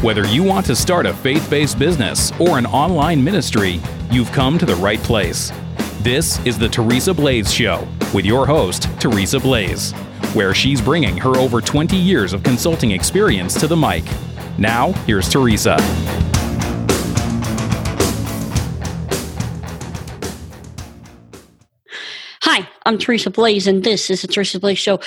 Whether you want to start a faith based business or an online ministry, you've come to the right place. This is the Teresa Blaze Show with your host, Teresa Blaze, where she's bringing her over 20 years of consulting experience to the mic. Now, here's Teresa. Hi, I'm Teresa Blaze, and this is the Teresa Blaze Show.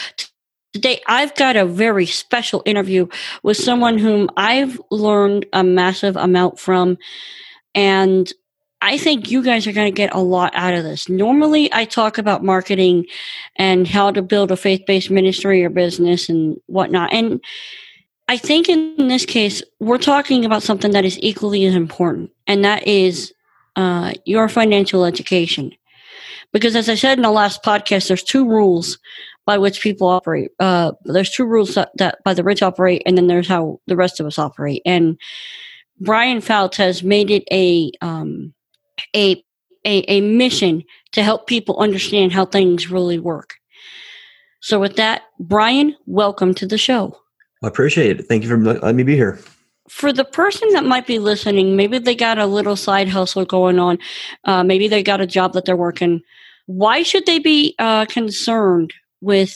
Today, I've got a very special interview with someone whom I've learned a massive amount from, and I think you guys are going to get a lot out of this. Normally, I talk about marketing and how to build a faith based ministry or business and whatnot. And I think in this case, we're talking about something that is equally as important, and that is uh, your financial education. Because as I said in the last podcast, there's two rules by which people operate. Uh, there's two rules that, that by the rich operate, and then there's how the rest of us operate. And Brian Fouts has made it a um, a, a a mission to help people understand how things really work. So, with that, Brian, welcome to the show. I appreciate it. Thank you for letting me be here. For the person that might be listening, maybe they got a little side hustle going on. Uh, maybe they got a job that they're working. Why should they be uh, concerned with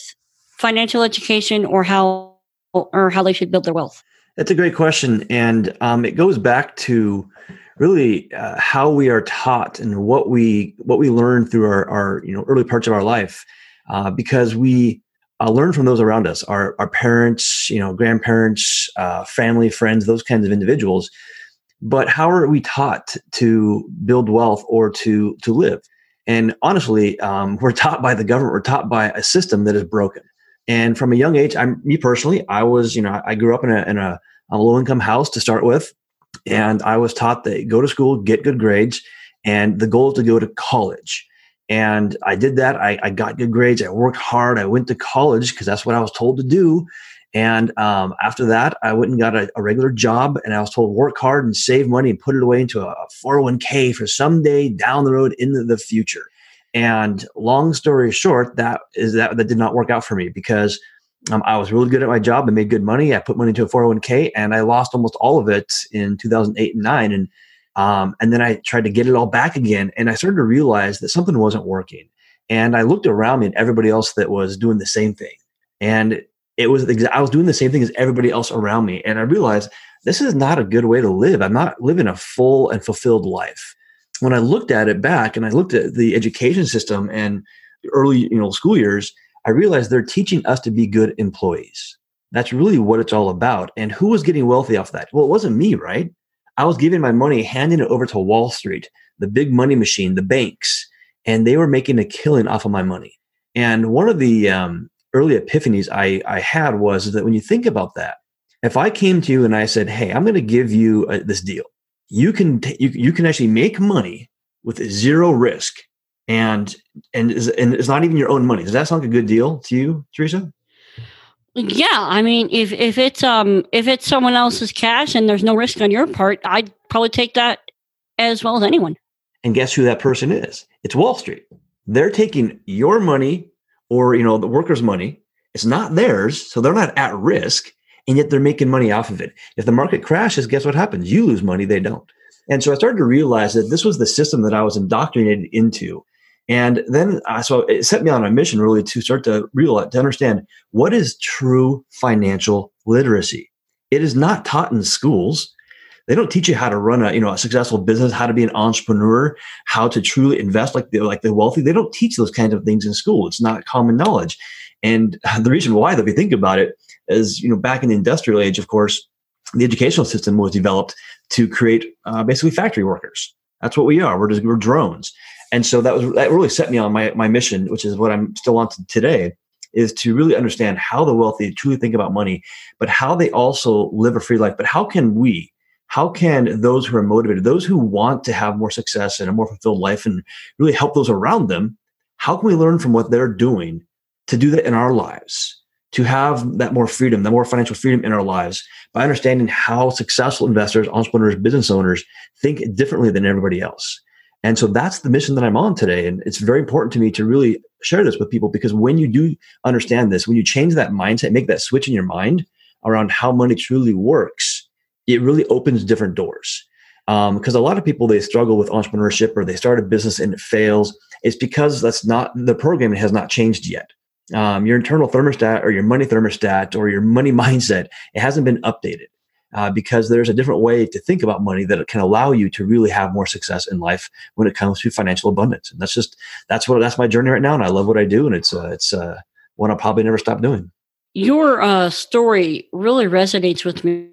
financial education or how or how they should build their wealth? That's a great question, and um, it goes back to really uh, how we are taught and what we what we learn through our, our you know early parts of our life, uh, because we uh, learn from those around us, our our parents, you know, grandparents, uh, family, friends, those kinds of individuals. But how are we taught to build wealth or to to live? And honestly, um, we're taught by the government, we're taught by a system that is broken. And from a young age, I'm me personally, I was, you know, I grew up in a, in a, a low income house to start with. And I was taught that go to school, get good grades, and the goal is to go to college. And I did that. I, I got good grades. I worked hard. I went to college because that's what I was told to do. And um, after that, I went and got a, a, regular job, and I was told work hard and save money and put it away into a 401k for someday down the road in the, the future. And long story short, that is that that did not work out for me because um, I was really good at my job and made good money. I put money into a 401k, and I lost almost all of it in 2008 and nine. And um, and then I tried to get it all back again, and I started to realize that something wasn't working. And I looked around me and everybody else that was doing the same thing. And it was I was doing the same thing as everybody else around me, and I realized this is not a good way to live. I'm not living a full and fulfilled life. When I looked at it back, and I looked at the education system and early you know school years, I realized they're teaching us to be good employees. That's really what it's all about. And who was getting wealthy off that? Well, it wasn't me, right? I was giving my money, handing it over to Wall Street, the big money machine, the banks, and they were making a killing off of my money. And one of the um, early epiphanies I, I had was that when you think about that, if I came to you and I said, "Hey, I'm going to give you a, uh, this deal. You can t- you, you can actually make money with zero risk, and and is, and it's not even your own money." Does that sound like a good deal to you, Teresa? Yeah, I mean, if if it's um if it's someone else's cash and there's no risk on your part, I'd probably take that as well as anyone. And guess who that person is? It's Wall Street. They're taking your money or you know the workers' money. It's not theirs, so they're not at risk, and yet they're making money off of it. If the market crashes, guess what happens? You lose money, they don't. And so I started to realize that this was the system that I was indoctrinated into. And then, uh, so it set me on a mission really to start to realize, to understand what is true financial literacy. It is not taught in schools. They don't teach you how to run a, you know, a successful business, how to be an entrepreneur, how to truly invest like the, like the wealthy. They don't teach those kinds of things in school. It's not common knowledge. And the reason why, that we think about it, is, you know, back in the industrial age, of course, the educational system was developed to create uh, basically factory workers. That's what we are. We're just, we're drones. And so that was that really set me on my my mission, which is what I'm still on to today, is to really understand how the wealthy truly think about money, but how they also live a free life. But how can we, how can those who are motivated, those who want to have more success and a more fulfilled life and really help those around them, how can we learn from what they're doing to do that in our lives? To have that more freedom, that more financial freedom in our lives by understanding how successful investors, entrepreneurs, business owners think differently than everybody else. And so that's the mission that I'm on today. And it's very important to me to really share this with people because when you do understand this, when you change that mindset, make that switch in your mind around how money truly works, it really opens different doors. Because um, a lot of people they struggle with entrepreneurship or they start a business and it fails. It's because that's not the programming has not changed yet. Um, your internal thermostat or your money thermostat or your money mindset it hasn't been updated uh, because there's a different way to think about money that can allow you to really have more success in life when it comes to financial abundance. And that's just that's what that's my journey right now, and I love what I do, and it's uh, it's uh, one I'll probably never stop doing. Your uh, story really resonates with me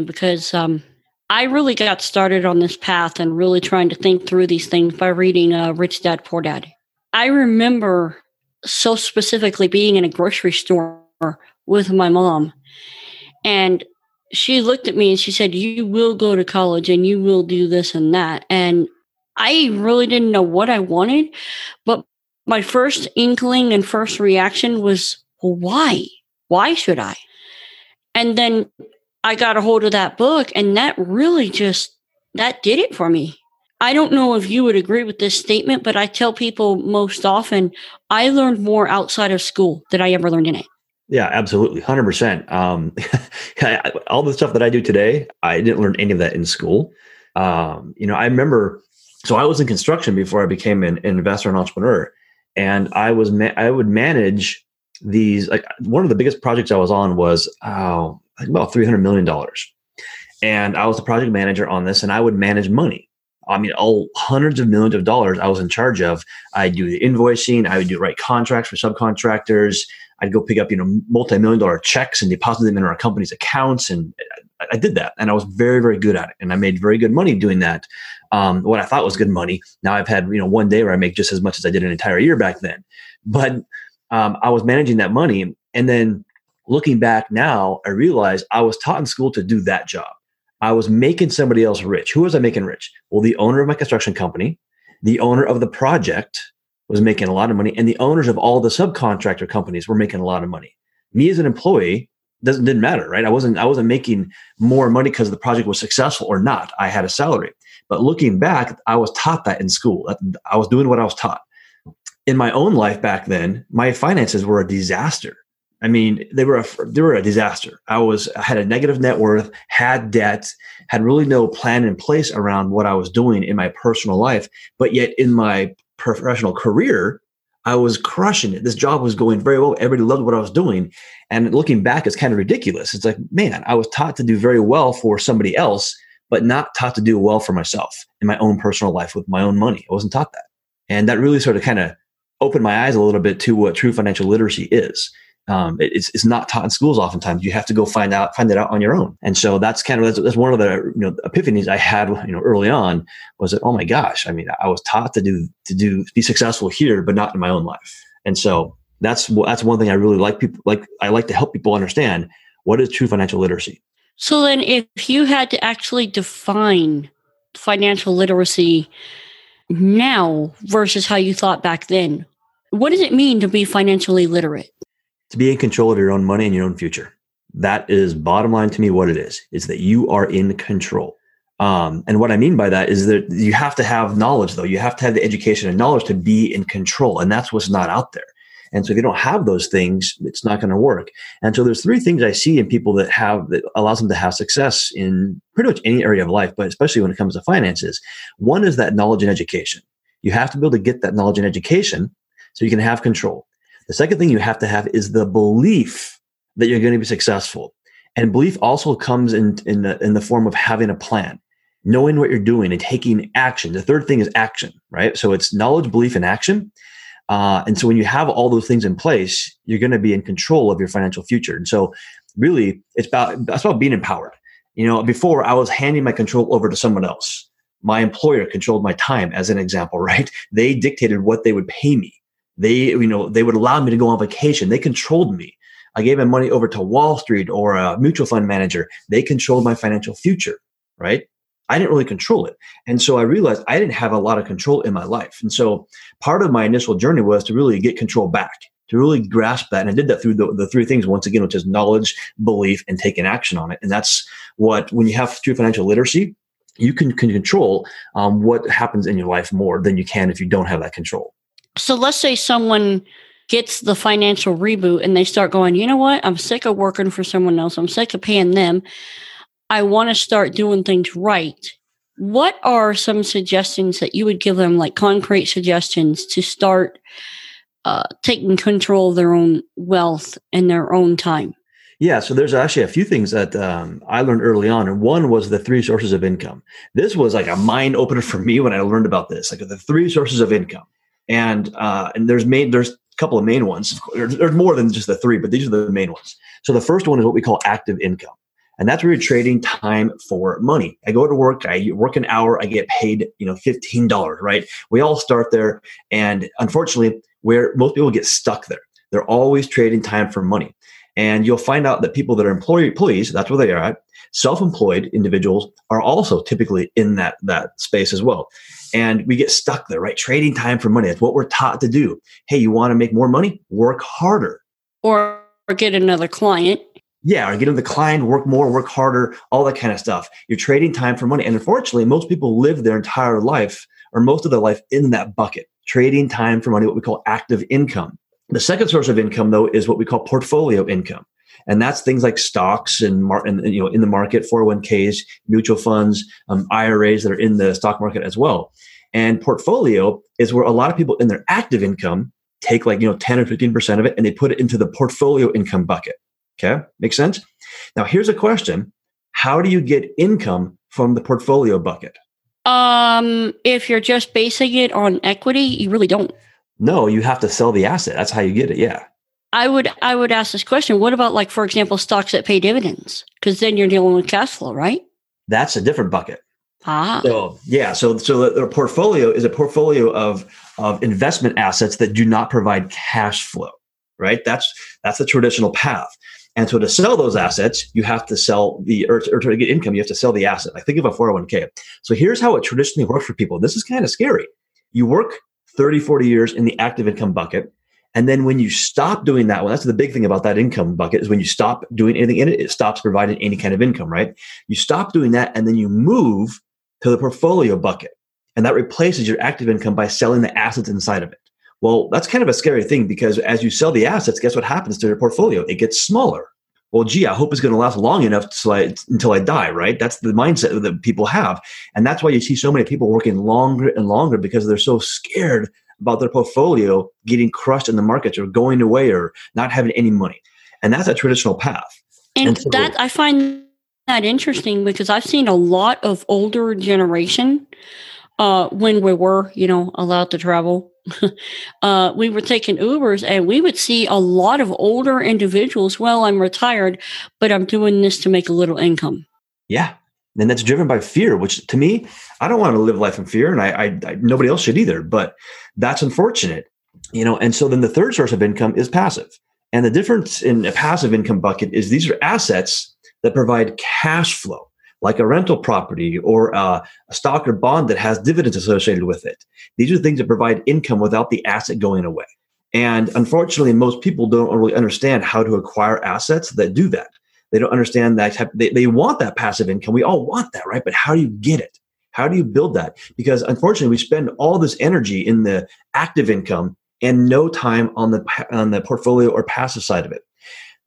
because um, I really got started on this path and really trying to think through these things by reading uh, Rich Dad Poor Dad. I remember so specifically being in a grocery store with my mom, and she looked at me and she said, You will go to college and you will do this and that. And I really didn't know what I wanted, but my first inkling and first reaction was, well, why? Why should I? And then I got a hold of that book and that really just that did it for me. I don't know if you would agree with this statement, but I tell people most often I learned more outside of school than I ever learned in it. Yeah, absolutely. 100%. Um, all the stuff that I do today, I didn't learn any of that in school. Um, you know, I remember, so I was in construction before I became an, an investor and entrepreneur. And I was, ma- I would manage these, like one of the biggest projects I was on was, oh, about $300 million. And I was the project manager on this and I would manage money. I mean, all hundreds of millions of dollars I was in charge of. I'd do the invoicing. I would do write contracts for subcontractors. I'd go pick up, you know, multi-million dollar checks and deposit them in our company's accounts. And I, I did that. And I was very, very good at it. And I made very good money doing that. Um, what I thought was good money. Now I've had, you know, one day where I make just as much as I did an entire year back then. But um, I was managing that money. And then looking back now, I realized I was taught in school to do that job. I was making somebody else rich. Who was I making rich? Well, the owner of my construction company, the owner of the project was making a lot of money, and the owners of all the subcontractor companies were making a lot of money. Me as an employee doesn't didn't matter, right? I wasn't I wasn't making more money because the project was successful or not. I had a salary. But looking back, I was taught that in school. I was doing what I was taught. In my own life back then, my finances were a disaster. I mean, they were a, they were a disaster. I was I had a negative net worth, had debt, had really no plan in place around what I was doing in my personal life. But yet, in my professional career, I was crushing it. This job was going very well. Everybody loved what I was doing. And looking back, it's kind of ridiculous. It's like, man, I was taught to do very well for somebody else, but not taught to do well for myself in my own personal life with my own money. I wasn't taught that. And that really sort of kind of opened my eyes a little bit to what true financial literacy is um, it's, it's not taught in schools oftentimes. You have to go find out find it out on your own. And so that's kind of that's, that's, one of the you know epiphanies i had you know early on was that oh my gosh i mean i was taught to do to do be successful here but not in my own life. And so that's that's one thing i really like people like i like to help people understand what is true financial literacy. So then if you had to actually define financial literacy now versus how you thought back then what does it mean to be financially literate to be in control of your own money and your own future. That is bottom line to me what it is, is that you are in control. Um, and what I mean by that is that you have to have knowledge, though. You have to have the education and knowledge to be in control. And that's what's not out there. And so if you don't have those things, it's not going to work. And so there's three things I see in people that have that allows them to have success in pretty much any area of life, but especially when it comes to finances. One is that knowledge and education. You have to be able to get that knowledge and education so you can have control. The second thing you have to have is the belief that you're going to be successful. And belief also comes in, in, the, in the form of having a plan, knowing what you're doing and taking action. The third thing is action, right? So it's knowledge, belief, and action. Uh, and so when you have all those things in place, you're going to be in control of your financial future. And so really it's about, it's about being empowered. You know, before I was handing my control over to someone else. My employer controlled my time as an example, right? They dictated what they would pay me. They, you know, they would allow me to go on vacation. They controlled me. I gave my money over to Wall Street or a mutual fund manager. They controlled my financial future, right? I didn't really control it. And so I realized I didn't have a lot of control in my life. And so part of my initial journey was to really get control back, to really grasp that. And I did that through the, the three things once again, which is knowledge, belief, and taking action on it. And that's what, when you have true financial literacy, you can, can control um, what happens in your life more than you can if you don't have that control. So let's say someone gets the financial reboot and they start going, you know what? I'm sick of working for someone else. I'm sick of paying them. I want to start doing things right, what are some suggestions that you would give them, like concrete suggestions to start uh, taking control of their own wealth and their own time? Yeah, so there's actually a few things that um, I learned early on, and one was the three sources of income. This was like a mind opener for me when I learned about this, like the three sources of income, and uh, and there's main there's a couple of main ones. There's, there's more than just the three, but these are the main ones. So the first one is what we call active income. And that's where you're trading time for money. I go to work, I work an hour, I get paid, you know, $15, right? We all start there. And unfortunately, where most people get stuck there, they're always trading time for money. And you'll find out that people that are employee employees, that's where they are at, self-employed individuals are also typically in that, that space as well. And we get stuck there, right? Trading time for money. That's what we're taught to do. Hey, you want to make more money? Work harder. Or get another client yeah, or get in the client, work more, work harder, all that kind of stuff. You're trading time for money. And unfortunately, most people live their entire life or most of their life in that bucket, trading time for money, what we call active income. The second source of income, though, is what we call portfolio income. And that's things like stocks and, mar- and you know in the market, 401ks, mutual funds, um, IRAs that are in the stock market as well. And portfolio is where a lot of people in their active income take like you know 10 or 15% of it and they put it into the portfolio income bucket. Okay, makes sense? Now, here's a question How do you get income from the portfolio bucket? Um, if you're just basing it on equity, you really don't. No, you have to sell the asset. That's how you get it. Yeah. I would I would ask this question. What about like for example stocks that pay dividends? Because then you're dealing with cash flow, right? That's a different bucket. Ah. So yeah, so so the, portfolio is a portfolio of of investment assets that do not provide cash flow, right? That's that's the traditional path. And so to sell those assets, you have to sell the, or, or to get income, you have to sell the asset. I think of a 401k. So here's how it traditionally works for people. This is kind of scary. You work 30, 40 years in the active income bucket. And then when you stop doing that, well, that's the big thing about that income bucket is when you stop doing anything in it, it stops providing any kind of income, right? You stop doing that and then you move to the portfolio bucket. And that replaces your active income by selling the assets inside of it. Well, that's kind of a scary thing because as you sell the assets, guess what happens to your portfolio? It gets smaller. Well, gee, I hope it's going to last long enough until I die, right? That's the mindset that people have. And that's why you see so many people working longer and longer because they're so scared about their portfolio getting crushed in the markets or going away or not having any money. And that's a traditional path. And, and so, that I find that interesting because I've seen a lot of older generation uh, when we were, you know, allowed to travel uh, we were taking Ubers and we would see a lot of older individuals. Well, I'm retired, but I'm doing this to make a little income. Yeah. And that's driven by fear, which to me, I don't want to live life in fear, and I, I, I nobody else should either. But that's unfortunate, you know. And so then the third source of income is passive, and the difference in a passive income bucket is these are assets that provide cash flow like a rental property or a, a stock or bond that has dividends associated with it. These are things that provide income without the asset going away. And unfortunately, most people don't really understand how to acquire assets that do that. They don't understand that type, they, they want that passive income. We all want that, right? But how do you get it? How do you build that? Because unfortunately, we spend all this energy in the active income and no time on the on the portfolio or passive side of it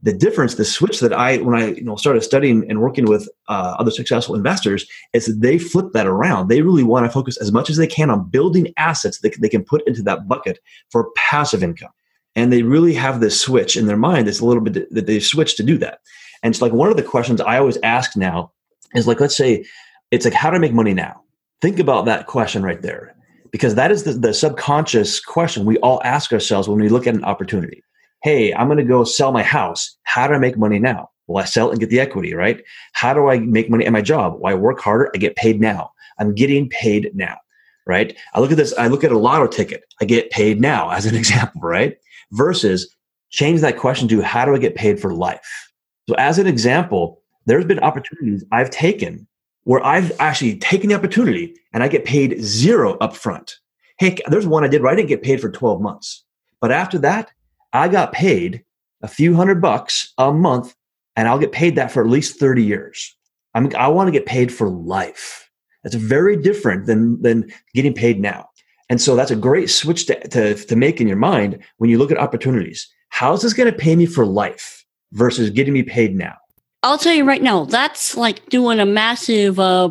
the difference, the switch that I, when I you know started studying and working with uh, other successful investors, is that they flip that around. They really want to focus as much as they can on building assets that they can put into that bucket for passive income, and they really have this switch in their mind. It's a little bit that they switch to do that. And it's like one of the questions I always ask now is like, let's say it's like, how to make money now? Think about that question right there, because that is the, the subconscious question we all ask ourselves when we look at an opportunity hey, I'm going to go sell my house. How do I make money now? Well, I sell it and get the equity, right? How do I make money at my job? Well, I work harder. I get paid now. I'm getting paid now, right? I look at this. I look at a lotto ticket. I get paid now as an example, right? Versus change that question to how do I get paid for life? So as an example, there's been opportunities I've taken where I've actually taken the opportunity and I get paid zero upfront. Hey, there's one I did where I didn't get paid for 12 months. But after that, I got paid a few hundred bucks a month and I'll get paid that for at least 30 years. I'm, I want to get paid for life. That's very different than, than getting paid now. And so that's a great switch to, to, to make in your mind when you look at opportunities. How is this going to pay me for life versus getting me paid now? I'll tell you right now, that's like doing a massive uh,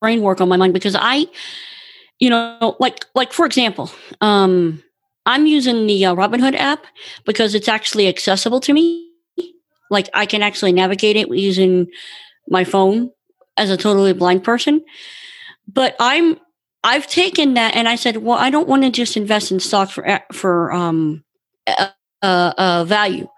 brain work on my mind because I, you know, like like for example, um, I'm using the uh, Robinhood app because it's actually accessible to me. Like I can actually navigate it using my phone as a totally blind person. But I'm I've taken that and I said, well, I don't want to just invest in stocks for for um, uh, uh, value.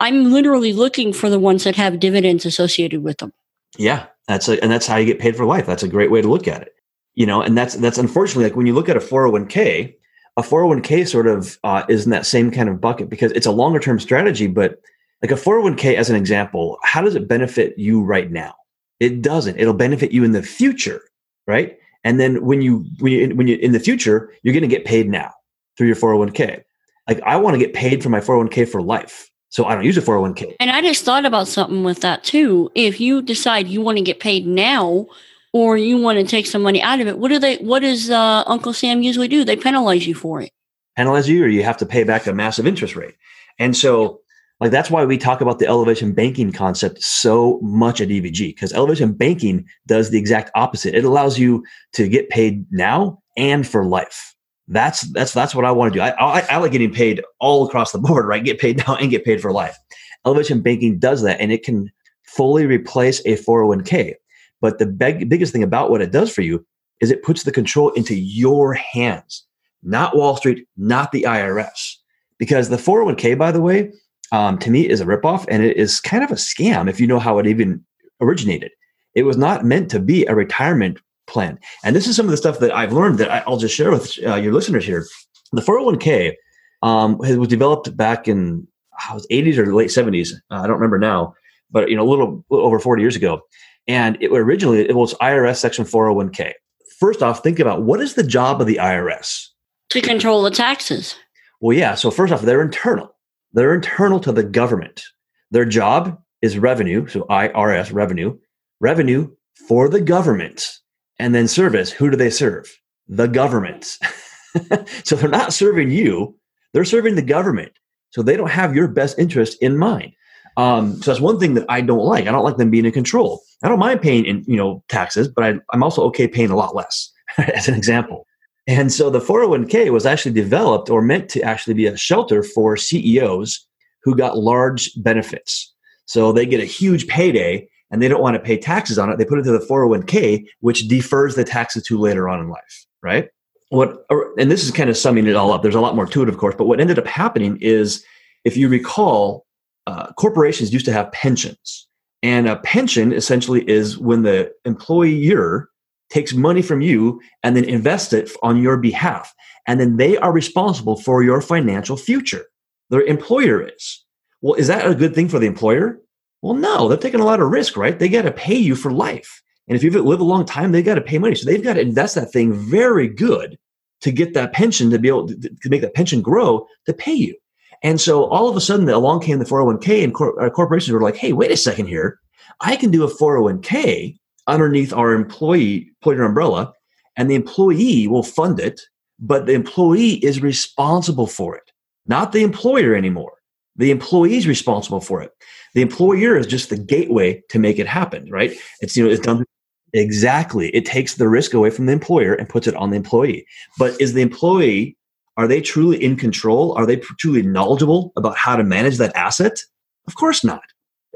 I'm literally looking for the ones that have dividends associated with them. Yeah, that's a, and that's how you get paid for life. That's a great way to look at it. You know, and that's that's unfortunately like when you look at a 401k, a 401k sort of uh, is in that same kind of bucket because it's a longer term strategy. But like a 401k, as an example, how does it benefit you right now? It doesn't. It'll benefit you in the future, right? And then when you when you when you in the future, you're going to get paid now through your 401k. Like I want to get paid for my 401k for life. So I don't use a 401k. And I just thought about something with that too. If you decide you want to get paid now or you want to take some money out of it, what do they what does uh, Uncle Sam usually do? They penalize you for it. Penalize you or you have to pay back a massive interest rate. And so like that's why we talk about the elevation banking concept so much at EVG because elevation banking does the exact opposite. It allows you to get paid now and for life. That's that's that's what I want to do. I, I, I like getting paid all across the board, right? Get paid now and get paid for life. Elevation banking does that, and it can fully replace a 401k. But the big, biggest thing about what it does for you is it puts the control into your hands, not Wall Street, not the IRS. Because the 401k, by the way, um, to me is a ripoff and it is kind of a scam if you know how it even originated. It was not meant to be a retirement plan. And this is some of the stuff that I've learned that I'll just share with uh, your listeners here. The 401k um, was developed back in uh, was 80s or late 70s. Uh, I don't remember now, but you know, a little, little over 40 years ago. And it originally it was IRS Section 401k. First off, think about what is the job of the IRS? To control the taxes. Well, yeah. So first off, they're internal. They're internal to the government. Their job is revenue, so IRS revenue, revenue for the government, and then service. Who do they serve? The government. so they're not serving you; they're serving the government. So they don't have your best interest in mind. Um, so that's one thing that I don't like. I don't like them being in control. I don't mind paying in you know taxes, but I, I'm also okay paying a lot less. as an example. And so the 401k was actually developed or meant to actually be a shelter for CEOs who got large benefits. So they get a huge payday and they don't want to pay taxes on it. They put it to the 401k, which defers the taxes to later on in life, right? What, and this is kind of summing it all up. There's a lot more to it, of course, but what ended up happening is, if you recall, uh, corporations used to have pensions. And a pension essentially is when the employer takes money from you and then invests it on your behalf. And then they are responsible for your financial future. Their employer is. Well, is that a good thing for the employer? Well, no, they're taking a lot of risk, right? They got to pay you for life. And if you live a long time, they got to pay money. So they've got to invest that thing very good to get that pension to be able to, make that pension grow to pay you. And so all of a sudden, along came the 401k, and cor- uh, corporations were like, hey, wait a second here. I can do a 401k underneath our employee employer umbrella, and the employee will fund it, but the employee is responsible for it, not the employer anymore. The employee is responsible for it. The employer is just the gateway to make it happen, right? It's you know it's done exactly. It takes the risk away from the employer and puts it on the employee. But is the employee are they truly in control? Are they truly knowledgeable about how to manage that asset? Of course not.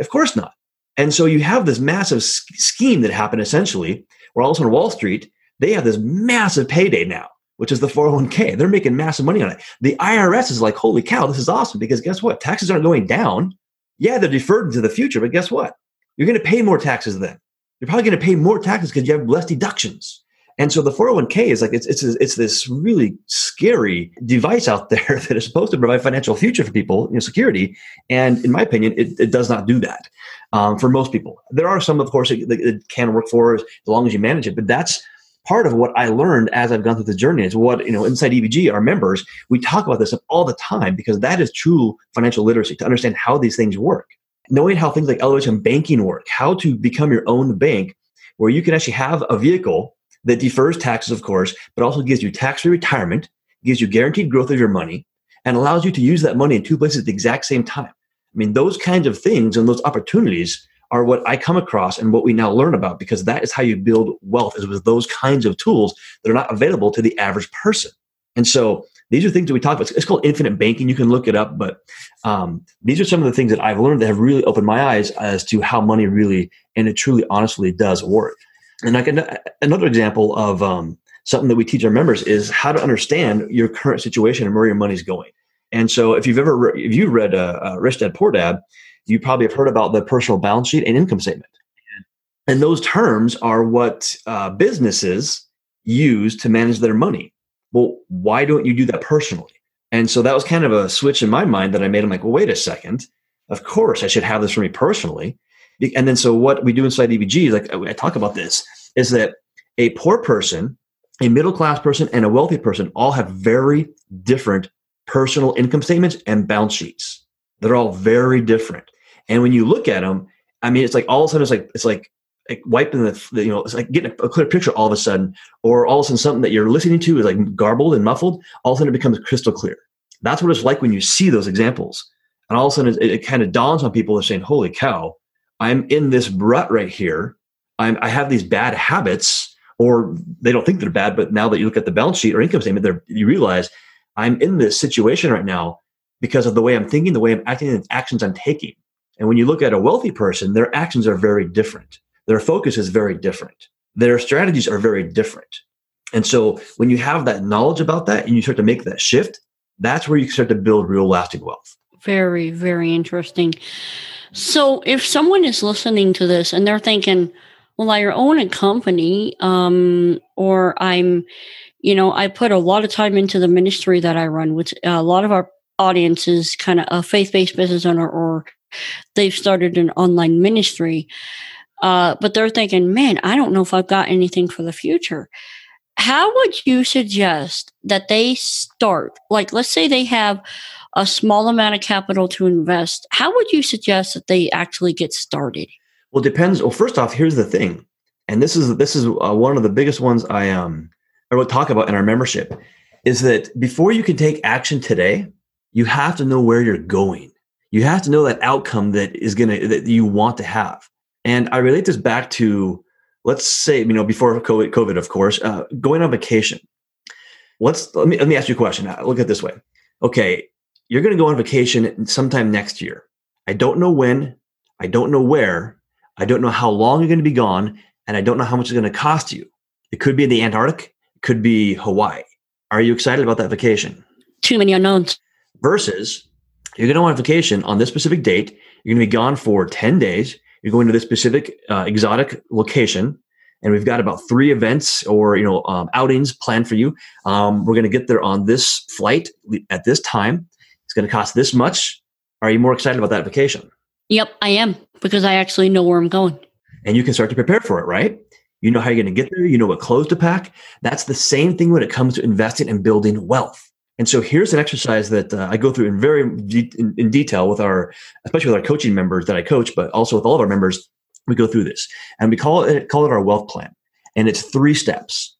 Of course not. And so you have this massive scheme that happened essentially, where all of a sudden Wall Street, they have this massive payday now, which is the 401k. They're making massive money on it. The IRS is like, holy cow, this is awesome because guess what? Taxes aren't going down. Yeah, they're deferred into the future, but guess what? You're going to pay more taxes then. You're probably going to pay more taxes because you have less deductions. And so the 401k is like it's it's it's this really scary device out there that is supposed to provide financial future for people, you know, security. And in my opinion, it, it does not do that um, for most people. There are some, of course, it, it can work for as long as you manage it, but that's part of what I learned as I've gone through the journey. Is what you know inside EVG, our members, we talk about this all the time because that is true financial literacy to understand how these things work, knowing how things like elevation banking work, how to become your own bank, where you can actually have a vehicle that defers taxes, of course, but also gives you tax-free retirement, gives you guaranteed growth of your money, and allows you to use that money in two places at the exact same time. I mean, those kinds of things and those opportunities are what I come across and what we now learn about because that is how you build wealth is with those kinds of tools that are not available to the average person. And so these are things that we talk about. It's called infinite banking. You can look it up, but um, these are some of the things that I've learned that have really opened my eyes as to how money really and it truly, honestly does work. And like another example of um, something that we teach our members is how to understand your current situation and where your money's going. And so, if you've ever re- if you read uh, uh, Rich Dad Poor Dad, you probably have heard about the personal balance sheet and income statement. And those terms are what uh, businesses use to manage their money. Well, why don't you do that personally? And so that was kind of a switch in my mind that I made. I'm like, well, wait a second. Of course, I should have this for me personally. And then, so what we do inside EVG, like I talk about this, is that a poor person, a middle class person, and a wealthy person all have very different personal income statements and balance sheets. They're all very different. And when you look at them, I mean, it's like all of a sudden, it's like it's like, like wiping the, you know, it's like getting a, a, clear picture all of a sudden, or all of a sudden something that you're listening to is like garbled and muffled. All of a sudden, it becomes crystal clear. That's what it's like when you see those examples, and all of a sudden, it, it kind of dawns on people. They're saying, "Holy cow, I'm in this rut right here. I'm, I have these bad habits." Or they don't think they're bad, but now that you look at the balance sheet or income statement, you realize I'm in this situation right now because of the way I'm thinking, the way I'm acting, and the actions I'm taking. And when you look at a wealthy person, their actions are very different. Their focus is very different. Their strategies are very different. And so when you have that knowledge about that and you start to make that shift, that's where you start to build real lasting wealth. Very, very interesting. So if someone is listening to this and they're thinking, well, I own a company, um, or I'm, you know, I put a lot of time into the ministry that I run, which a lot of our audience is kind of a faith based business owner or they've started an online ministry. Uh, but they're thinking, man, I don't know if I've got anything for the future. How would you suggest that they start? Like, let's say they have a small amount of capital to invest. How would you suggest that they actually get started? Well, it depends. Well, first off, here's the thing, and this is this is uh, one of the biggest ones I um I would talk about in our membership is that before you can take action today, you have to know where you're going. You have to know that outcome that is going to, that you want to have. And I relate this back to, let's say, you know, before COVID, COVID of course, uh, going on vacation. Let's, let me, let me ask you a question. Look at it this way. Okay. You're going to go on vacation sometime next year. I don't know when, I don't know where, I don't know how long you're going to be gone, and I don't know how much it's going to cost you. It could be in the Antarctic, it could be Hawaii. Are you excited about that vacation? Too many unknowns versus you're going to on vacation on this specific date. You're going to be gone for 10 days. You're going to this specific uh, exotic location. And we've got about three events or, you know, um, outings planned for you. Um, we're going to get there on this flight at this time. It's going to cost this much. Are you more excited about that vacation? Yep, I am because I actually know where I'm going. And you can start to prepare for it, right? You know how you're going to get there. You know what clothes to pack. That's the same thing when it comes to investing and building wealth. And so here's an exercise that uh, I go through in very de- in, in, detail with our, especially with our coaching members that I coach, but also with all of our members. We go through this, and we call it call it our wealth plan, and it's three steps.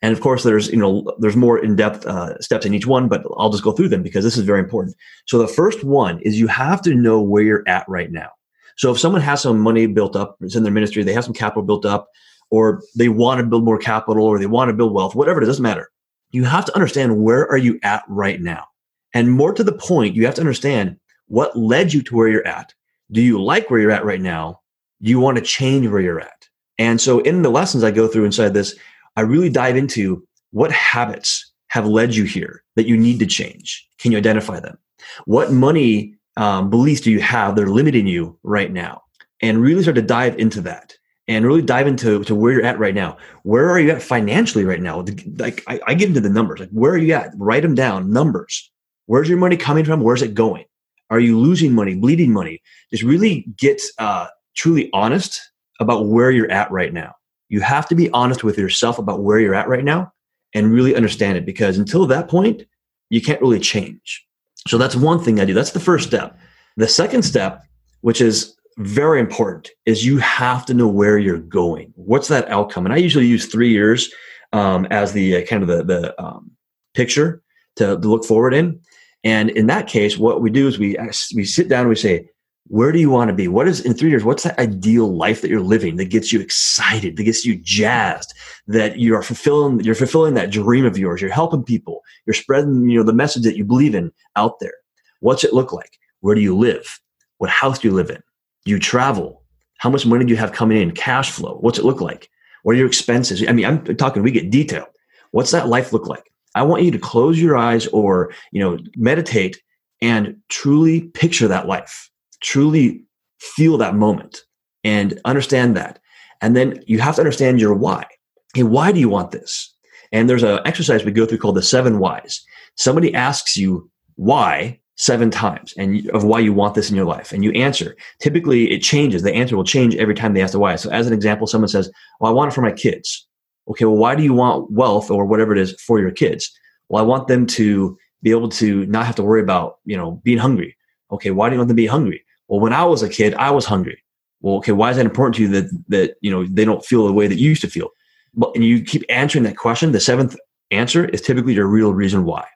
And of course, there's you know there's more in depth uh, steps in each one, but I'll just go through them because this is very important. So the first one is you have to know where you're at right now. So if someone has some money built up, it's in their ministry, they have some capital built up, or they want to build more capital, or they want to build wealth, whatever it doesn't matter you have to understand where are you at right now. And more to the point, you have to understand what led you to where you're at. Do you like where you're at right now? Do you want to change where you're at? And so in the lessons I go through inside this, I really dive into what habits have led you here that you need to change. Can you identify them? What money um, beliefs do you have that are limiting you right now? And really start to dive into that and really dive into to where you're at right now. Where are you at financially right now? Like I, I get into the numbers. Like where are you at? Write them down. Numbers. Where's your money coming from? Where's it going? Are you losing money? Bleeding money? Just really get uh, truly honest about where you're at right now. You have to be honest with yourself about where you're at right now and really understand it because until that point, you can't really change. So that's one thing I do. That's the first step. The second step, which is very important is you have to know where you're going. What's that outcome? And I usually use three years um, as the uh, kind of the, the um, picture to, to look forward in. And in that case, what we do is we we sit down and we say, where do you want to be? What is in three years? What's that ideal life that you're living that gets you excited, that gets you jazzed, that you are fulfilling, you're fulfilling that dream of yours. You're helping people. You're spreading, you know, the message that you believe in out there. What's it look like? Where do you live? What house do you live in? You travel? How much money do you have coming in? Cash flow. What's it look like? What are your expenses? I mean, I'm talking, we get detailed. What's that life look like? I want you to close your eyes or, you know, meditate and truly picture that life truly feel that moment and understand that. And then you have to understand your why. Hey, why do you want this? And there's an exercise we go through called the seven whys. Somebody asks you why seven times and of why you want this in your life and you answer typically it changes the answer will change every time they ask the why so as an example someone says well i want it for my kids okay well why do you want wealth or whatever it is for your kids well i want them to be able to not have to worry about you know being hungry okay why do you want them to be hungry well, when I was a kid, I was hungry. Well, okay, why is that important to you that that you know they don't feel the way that you used to feel? But and you keep answering that question. The seventh answer is typically your real reason why.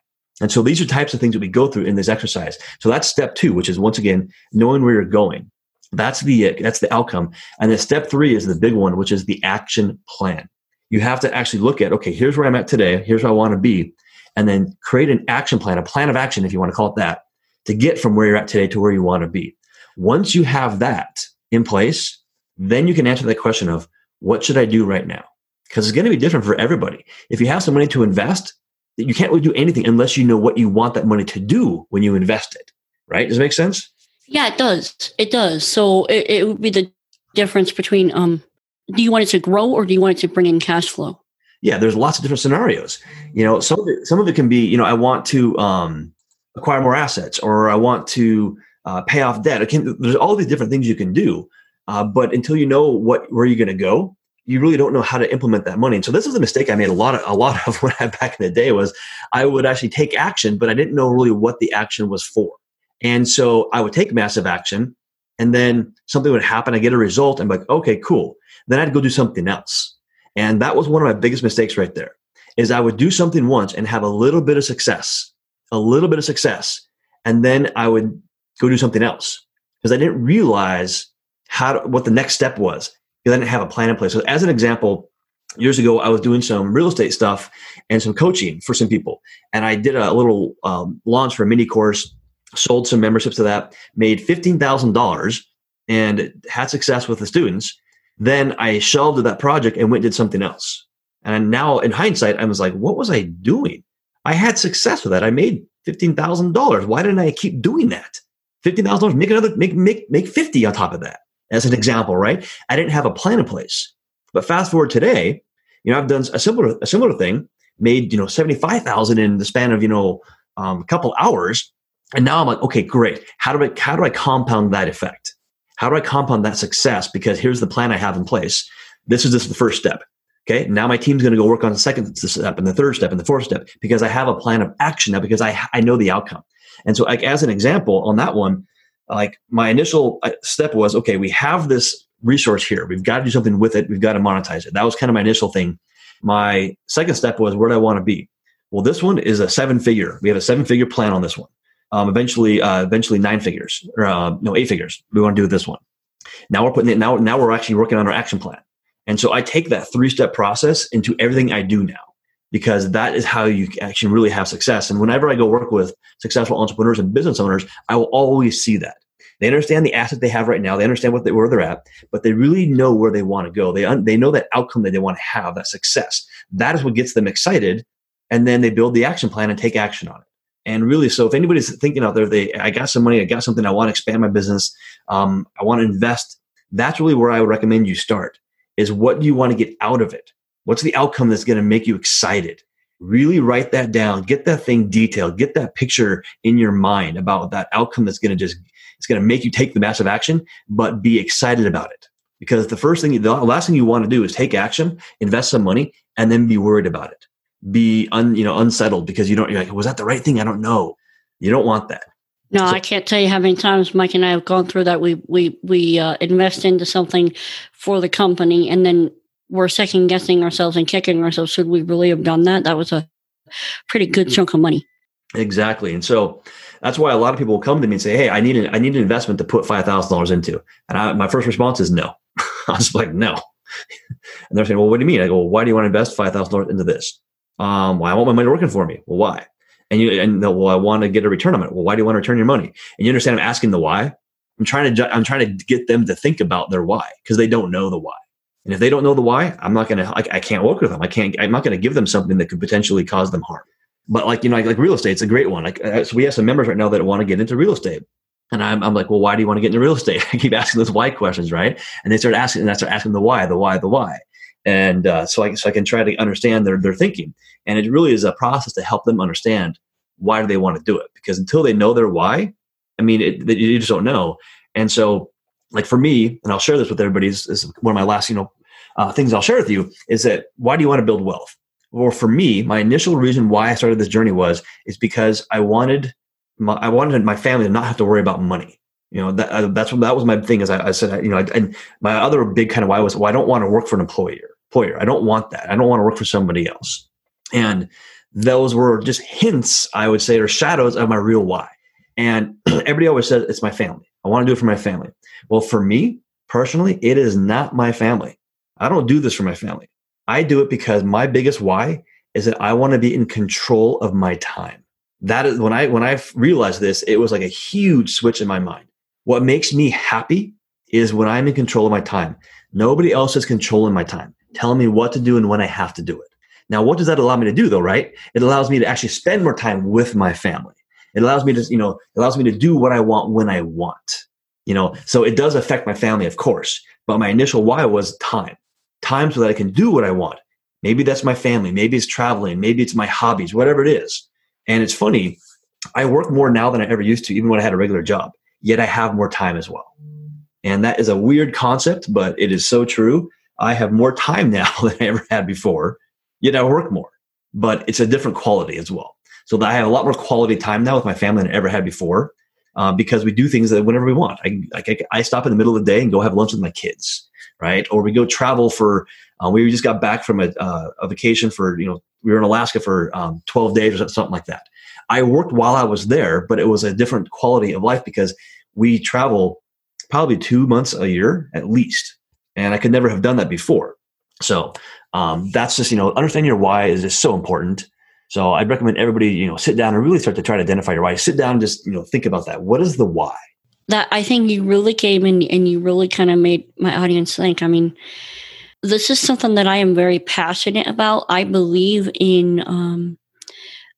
And so these are types of things that we go through in this exercise. So that's step two, which is once again knowing where you're going. That's the that's the outcome. And then step three is the big one, which is the action plan. You have to actually look at okay, here's where I'm at today. Here's where I want to be, and then create an action plan, a plan of action, if you want to call it that, to get from where you're at today to where you want to be. Once you have that in place, then you can answer that question of what should I do right now? Because it's going to be different for everybody. If you have some money to invest, you can't really do anything unless you know what you want that money to do when you invest it. Right? Does it make sense? Yeah, it does. It does. So it, it would be the difference between um, do you want it to grow or do you want it to bring in cash flow? Yeah, there's lots of different scenarios. You know, some of it, some of it can be, you know, I want to um, acquire more assets, or I want to uh, pay off debt. Can, there's all these different things you can do, uh, but until you know what where you're going to go, you really don't know how to implement that money. And so this is a mistake I made a lot of a lot of when I had back in the day was I would actually take action, but I didn't know really what the action was for. And so I would take massive action, and then something would happen. I get a result. I'm like, okay, cool. Then I'd go do something else. And that was one of my biggest mistakes right there. Is I would do something once and have a little bit of success, a little bit of success, and then I would go do something else because I didn't realize how to, what the next step was because I didn't have a plan in place. So, as an example, years ago, I was doing some real estate stuff and some coaching for some people, and I did a little um, launch for a mini course, sold some memberships to that, made fifteen thousand dollars, and had success with the students. Then I shelved that project and went and did something else. And now, in hindsight, I was like, "What was I doing? I had success with that. I made fifteen thousand dollars. Why didn't I keep doing that?" $15000 make another, make, make, make 50 on top of that as an example, right? I didn't have a plan in place. But fast forward today, you know, I've done a similar, a similar thing, made, you know, 75,000 in the span of, you know, um, a couple hours. And now I'm like, okay, great. How do I, how do I compound that effect? How do I compound that success? Because here's the plan I have in place. This is just the first step. Okay. Now my team's going to go work on the second step and the third step and the fourth step because I have a plan of action now because I, I know the outcome. And so, like as an example on that one, like my initial uh, step was, okay, we have this resource here. We've got to do something with it. We've got to monetize it. That was kind of my initial thing. My second step was, where do I want to be? Well, this one is a seven figure. We have a seven figure plan on this one. Um, eventually, uh, eventually nine figures or uh, no eight figures. We want to do this one. Now we're putting it. Now, now we're actually working on our action plan. And so I take that three step process into everything I do now because that is how you actually really have success. And whenever I go work with successful entrepreneurs and business owners, I will always see that. They understand the asset they have right now. They understand what they, where they're at, but they really know where they want to go. They, un, they know that outcome that they want to have, that success. That is what gets them excited. And then they build the action plan and take action on it. And really, so if anybody's thinking out there, they, I got some money, I got something, I want to expand my business, um, I want to invest. That's really where I would recommend you start. Is what do you want to get out of it? What's the outcome that's going to make you excited? Really write that down. Get that thing detailed. Get that picture in your mind about that outcome that's going to just, it's going to make you take the massive action, but be excited about it. Because the first thing, the last thing you want to do is take action, invest some money, and then be worried about it. Be un, you know, unsettled because you don't, you're like, was that the right thing? I don't know. You don't want that. No, I can't tell you how many times Mike and I have gone through that. We we we uh, invest into something for the company, and then we're second guessing ourselves and kicking ourselves. Should we really have done that? That was a pretty good chunk of money. Exactly. And so that's why a lot of people will come to me and say, Hey, I need an, I need an investment to put $5,000 into. And I, my first response is no. I was like, no. And they're saying, well, what do you mean? I go, well, why do you want to invest $5,000 into this? Um, well, I want my money working for me. Well, why? And you, and well, I want to get a return on it. Well, why do you want to return your money? And you understand I'm asking the why. I'm trying to, I'm trying to get them to think about their why because they don't know the why. And if they don't know the why, I'm not going to, I, can't work with them. I can't, I'm not going to give them something that could potentially cause them harm. But like, you know, like, like real estate's a great one. Like, uh, so we have some members right now that want to get into real estate. And I'm, I'm like, well, why do you want to get into real estate? I keep asking those why questions, right? And they start asking, and I start asking the why, the why, the why. And uh, so, I, so I can try to understand their, their thinking. And it really is a process to help them understand why do they want to do it? Because until they know their why, I mean, it, you just don't know. And so, like for me, and I'll share this with everybody. Is one of my last, you know, uh, things I'll share with you is that why do you want to build wealth? Well, for me, my initial reason why I started this journey was is because I wanted my, I wanted my family to not have to worry about money. You know, that, uh, that's what that was my thing. Is I, I said, you know, I, and my other big kind of why was, well, I don't want to work for an employer. Employer, I don't want that. I don't want to work for somebody else. And those were just hints, I would say, or shadows of my real why. And everybody always says it's my family. I want to do it for my family. Well, for me personally, it is not my family. I don't do this for my family. I do it because my biggest why is that I want to be in control of my time. That is when I when I realized this, it was like a huge switch in my mind. What makes me happy is when I'm in control of my time. Nobody else is controlling my time, telling me what to do and when I have to do it. Now, what does that allow me to do though, right? It allows me to actually spend more time with my family. It allows me to, you know, it allows me to do what I want when I want. You know, so it does affect my family, of course. But my initial why was time time so that I can do what I want. Maybe that's my family. Maybe it's traveling. Maybe it's my hobbies, whatever it is. And it's funny, I work more now than I ever used to, even when I had a regular job, yet I have more time as well. And that is a weird concept, but it is so true. I have more time now than I ever had before, yet I work more, but it's a different quality as well. So that I have a lot more quality time now with my family than I ever had before. Uh, because we do things that whenever we want. I, I, I stop in the middle of the day and go have lunch with my kids right? Or we go travel for. Uh, we just got back from a, uh, a vacation for you know we were in Alaska for um, 12 days or something like that. I worked while I was there, but it was a different quality of life because we travel probably two months a year at least, and I could never have done that before. So um, that's just you know understanding your why is just so important. So I'd recommend everybody you know sit down and really start to try to identify your why. Sit down and just you know think about that. What is the why? that I think you really came in and you really kind of made my audience think. I mean, this is something that I am very passionate about. I believe in um,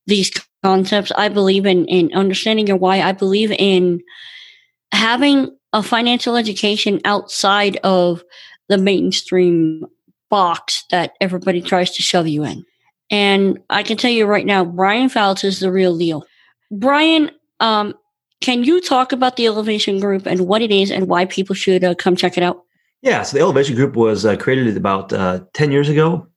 these concepts. I believe in, in understanding your why. I believe in having a financial education outside of the mainstream box that everybody tries to shove you in. And I can tell you right now, Brian Fouts is the real deal. Brian, um, can you talk about the Elevation Group and what it is and why people should uh, come check it out? Yeah, so the Elevation Group was uh, created about uh, 10 years ago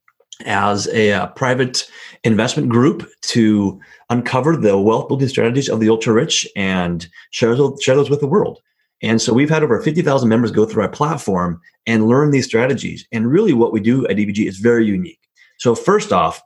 as a uh, private investment group to uncover the wealth building strategies of the ultra rich and share those, share those with the world. And so we've had over 50,000 members go through our platform and learn these strategies. And really, what we do at EVG is very unique. So, first off,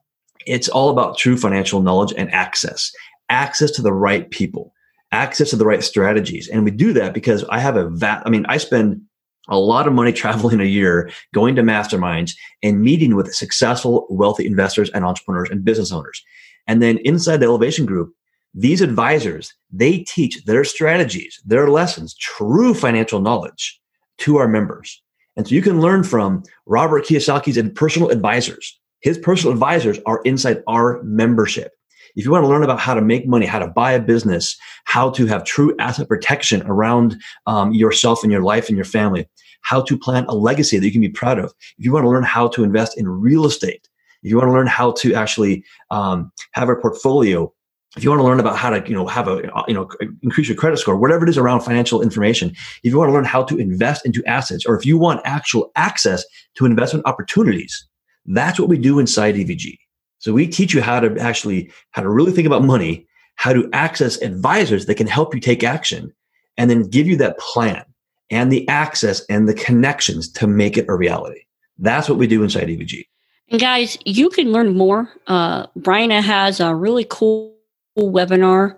it's all about true financial knowledge and access, access to the right people access to the right strategies. And we do that because I have a vat. I mean, I spend a lot of money traveling a year, going to masterminds and meeting with successful, wealthy investors and entrepreneurs and business owners. And then inside the elevation group, these advisors, they teach their strategies, their lessons, true financial knowledge to our members. And so you can learn from Robert Kiyosaki's personal advisors. His personal advisors are inside our membership. If you want to learn about how to make money, how to buy a business, how to have true asset protection around um, yourself and your life and your family, how to plan a legacy that you can be proud of, if you want to learn how to invest in real estate, if you want to learn how to actually um, have a portfolio if you want to learn about how to you know have a you know increase your credit score whatever it is around financial information if you want to learn how to invest into assets or if you want actual access to investment opportunities that's what we do inside evg so we teach you how to actually how to really think about money, how to access advisors that can help you take action, and then give you that plan and the access and the connections to make it a reality. That's what we do inside EVG. And guys, you can learn more. Uh, Brian has a really cool webinar.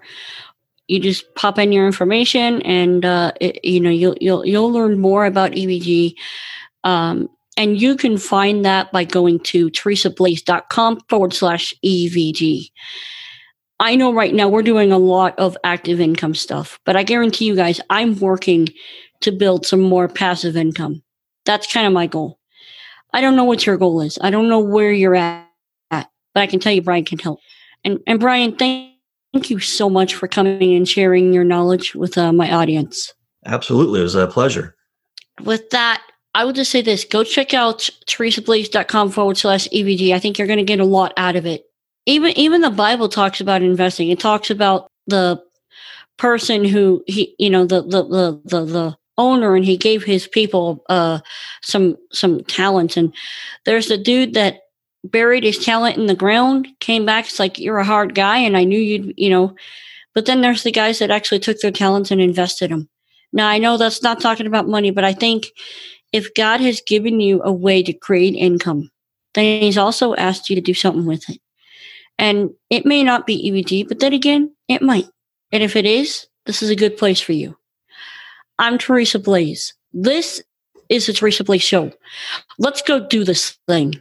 You just pop in your information, and uh, it, you know you'll you'll you'll learn more about EVG. Um, and you can find that by going to teresablaze.com forward slash EVG. I know right now we're doing a lot of active income stuff, but I guarantee you guys, I'm working to build some more passive income. That's kind of my goal. I don't know what your goal is. I don't know where you're at, but I can tell you Brian can help. And and Brian, thank, thank you so much for coming and sharing your knowledge with uh, my audience. Absolutely, it was a pleasure. With that, I would just say this: go check out teresablaze.com forward slash EVG. I think you're going to get a lot out of it. Even even the Bible talks about investing. It talks about the person who he, you know, the the the the, the owner, and he gave his people uh some some talent. And there's a dude that buried his talent in the ground, came back. It's like you're a hard guy, and I knew you'd, you know. But then there's the guys that actually took their talents and invested them. Now I know that's not talking about money, but I think if God has given you a way to create income, then He's also asked you to do something with it. And it may not be EVG, but then again, it might. And if it is, this is a good place for you. I'm Teresa Blaze. This is the Teresa Blaze Show. Let's go do this thing.